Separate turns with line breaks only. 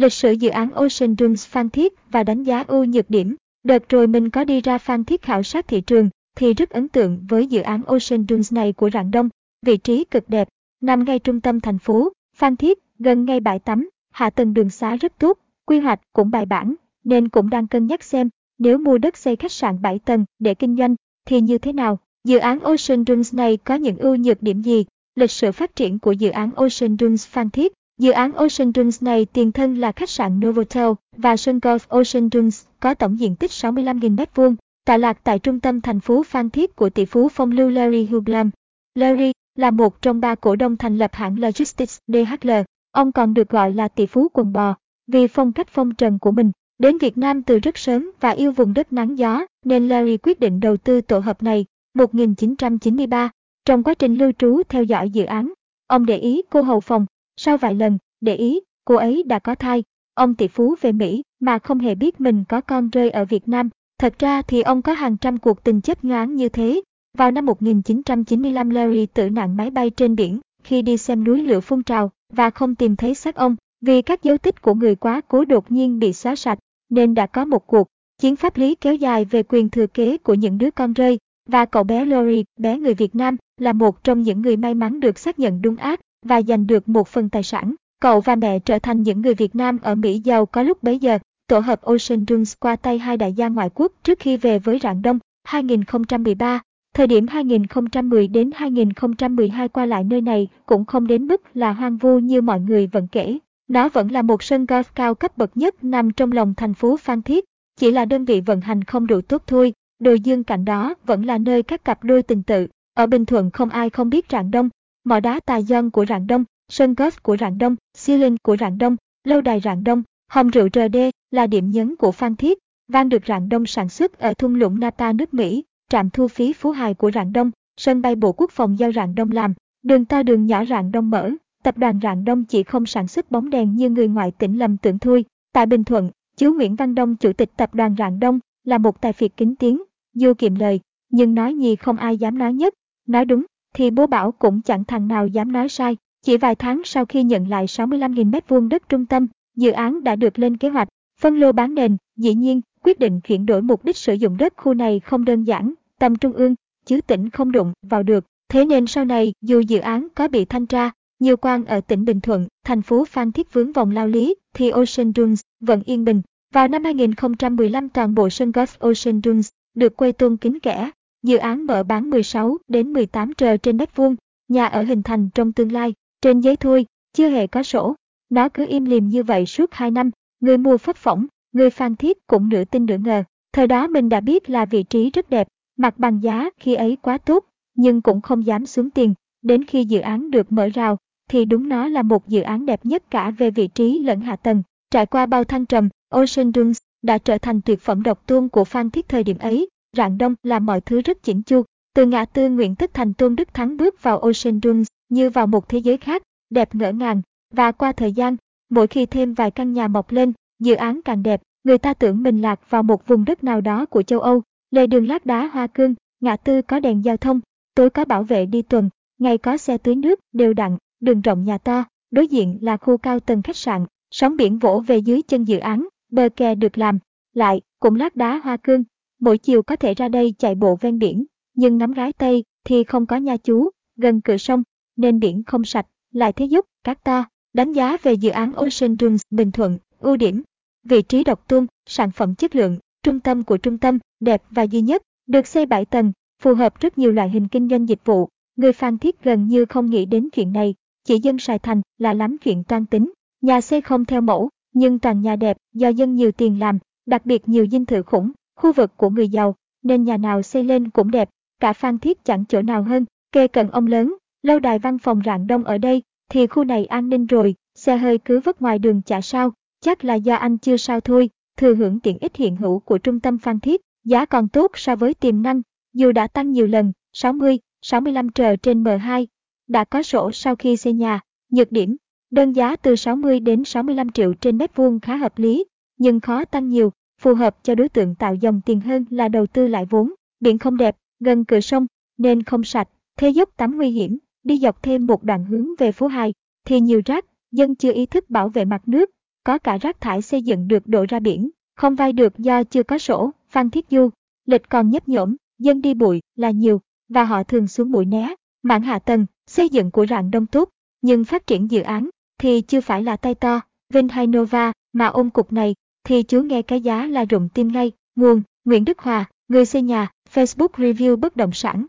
lịch sử dự án Ocean Dunes Phan Thiết và đánh giá ưu nhược điểm. Đợt rồi mình có đi ra Phan Thiết khảo sát thị trường, thì rất ấn tượng với dự án Ocean Dunes này của Rạng Đông. Vị trí cực đẹp, nằm ngay trung tâm thành phố, Phan Thiết, gần ngay bãi tắm, hạ tầng đường xá rất tốt, quy hoạch cũng bài bản, nên cũng đang cân nhắc xem nếu mua đất xây khách sạn 7 tầng để kinh doanh thì như thế nào. Dự án Ocean Dunes này có những ưu nhược điểm gì? Lịch sử phát triển của dự án Ocean Dunes Phan Thiết Dự án Ocean Dunes này tiền thân là khách sạn Novotel và sân golf Ocean Dunes có tổng diện tích 65.000 m2, tọa lạc tại trung tâm thành phố Phan Thiết của tỷ phú phong lưu Larry Huglam. Larry là một trong ba cổ đông thành lập hãng Logistics DHL. Ông còn được gọi là tỷ phú quần bò vì phong cách phong trần của mình. Đến Việt Nam từ rất sớm và yêu vùng đất nắng gió, nên Larry quyết định đầu tư tổ hợp này 1993. Trong quá trình lưu trú theo dõi dự án, ông để ý cô hầu phòng sau vài lần, để ý, cô ấy đã có thai. Ông tỷ phú về Mỹ mà không hề biết mình có con rơi ở Việt Nam. Thật ra thì ông có hàng trăm cuộc tình chấp nhoáng như thế. Vào năm 1995 Larry tử nạn máy bay trên biển khi đi xem núi lửa phun trào và không tìm thấy xác ông vì các dấu tích của người quá cố đột nhiên bị xóa sạch nên đã có một cuộc chiến pháp lý kéo dài về quyền thừa kế của những đứa con rơi và cậu bé Lori, bé người Việt Nam, là một trong những người may mắn được xác nhận đúng ác và giành được một phần tài sản. Cậu và mẹ trở thành những người Việt Nam ở Mỹ giàu có lúc bấy giờ. Tổ hợp Ocean Dunes qua tay hai đại gia ngoại quốc trước khi về với Rạng Đông 2013. Thời điểm 2010 đến 2012 qua lại nơi này cũng không đến mức là hoang vu như mọi người vẫn kể. Nó vẫn là một sân golf cao cấp bậc nhất nằm trong lòng thành phố Phan Thiết, chỉ là đơn vị vận hành không đủ tốt thôi. Đồi dương cạnh đó vẫn là nơi các cặp đôi tình tự. Ở Bình Thuận không ai không biết Rạng Đông, mỏ đá Tài dân của Rạng Đông, sân golf của Rạng Đông, ceiling của Rạng Đông, lâu đài Rạng Đông, hầm rượu RD là điểm nhấn của Phan Thiết, vang được Rạng Đông sản xuất ở thung lũng Nata nước Mỹ, trạm thu phí Phú Hài của Rạng Đông, sân bay Bộ Quốc phòng do Rạng Đông làm, đường to đường nhỏ Rạng Đông mở, tập đoàn Rạng Đông chỉ không sản xuất bóng đèn như người ngoại tỉnh lầm tưởng thôi. Tại Bình Thuận, chú Nguyễn Văn Đông chủ tịch tập đoàn Rạng Đông là một tài phiệt kính tiếng, dù kiệm lời, nhưng nói gì không ai dám nói nhất, nói đúng thì bố bảo cũng chẳng thằng nào dám nói sai. Chỉ vài tháng sau khi nhận lại 65.000 m2 đất trung tâm, dự án đã được lên kế hoạch, phân lô bán nền, dĩ nhiên, quyết định chuyển đổi mục đích sử dụng đất khu này không đơn giản, tầm trung ương, chứ tỉnh không đụng vào được. Thế nên sau này, dù dự án có bị thanh tra, nhiều quan ở tỉnh Bình Thuận, thành phố Phan Thiết vướng vòng lao lý, thì Ocean Dunes vẫn yên bình. Vào năm 2015 toàn bộ sân golf Ocean Dunes được quay tôn kính kẽ, Dự án mở bán 16 đến 18 trờ trên đất vuông, nhà ở hình thành trong tương lai, trên giấy thôi, chưa hề có sổ. Nó cứ im lìm như vậy suốt 2 năm, người mua phất phỏng, người phan thiết cũng nửa tin nửa ngờ. Thời đó mình đã biết là vị trí rất đẹp, mặt bằng giá khi ấy quá tốt, nhưng cũng không dám xuống tiền. Đến khi dự án được mở rào, thì đúng nó là một dự án đẹp nhất cả về vị trí lẫn hạ tầng. Trải qua bao thăng trầm, Ocean Dunes đã trở thành tuyệt phẩm độc tôn của Phan Thiết thời điểm ấy, Rạng Đông làm mọi thứ rất chỉnh chu. Từ ngã tư Nguyễn Tất Thành Tôn Đức Thắng bước vào Ocean Dunes như vào một thế giới khác, đẹp ngỡ ngàng. Và qua thời gian, mỗi khi thêm vài căn nhà mọc lên, dự án càng đẹp, người ta tưởng mình lạc vào một vùng đất nào đó của châu Âu. Lề đường lát đá hoa cương, ngã tư có đèn giao thông, tối có bảo vệ đi tuần, ngày có xe tưới nước đều đặn, đường rộng nhà to, đối diện là khu cao tầng khách sạn, sóng biển vỗ về dưới chân dự án, bờ kè được làm, lại cũng lát đá hoa cương, Mỗi chiều có thể ra đây chạy bộ ven biển, nhưng ngắm gái Tây thì không có nha chú, gần cửa sông, nên biển không sạch, lại thế giúp cát ta. Đánh giá về dự án Ocean Dunes Bình Thuận, ưu điểm, vị trí độc tôn, sản phẩm chất lượng, trung tâm của trung tâm, đẹp và duy nhất, được xây 7 tầng, phù hợp rất nhiều loại hình kinh doanh dịch vụ. Người Phan Thiết gần như không nghĩ đến chuyện này, chỉ dân Sài Thành là lắm chuyện toan tính. Nhà xây không theo mẫu, nhưng toàn nhà đẹp do dân nhiều tiền làm, đặc biệt nhiều dinh thự khủng, khu vực của người giàu, nên nhà nào xây lên cũng đẹp, cả Phan Thiết chẳng chỗ nào hơn, kê cận ông lớn, lâu đài văn phòng rạng đông ở đây, thì khu này an ninh rồi, xe hơi cứ vứt ngoài đường chả sao, chắc là do anh chưa sao thôi, thừa hưởng tiện ích hiện hữu của trung tâm Phan Thiết, giá còn tốt so với tiềm năng, dù đã tăng nhiều lần, 60, 65 trờ trên M2, đã có sổ sau khi xây nhà, nhược điểm, đơn giá từ 60 đến 65 triệu trên mét vuông khá hợp lý, nhưng khó tăng nhiều, phù hợp cho đối tượng tạo dòng tiền hơn là đầu tư lại vốn. Biển không đẹp, gần cửa sông, nên không sạch, thế dốc tắm nguy hiểm, đi dọc thêm một đoạn hướng về phố 2, thì nhiều rác, dân chưa ý thức bảo vệ mặt nước, có cả rác thải xây dựng được đổ ra biển, không vay được do chưa có sổ, Phan Thiết Du, lịch còn nhấp nhổm, dân đi bụi là nhiều, và họ thường xuống bụi né. Mảng hạ tầng, xây dựng của rạng đông tốt, nhưng phát triển dự án thì chưa phải là tay to, Vinh hay Nova mà ôm cục này thì chú nghe cái giá là rụng tim ngay. Nguồn Nguyễn Đức Hòa, người xây nhà, Facebook review bất động sản.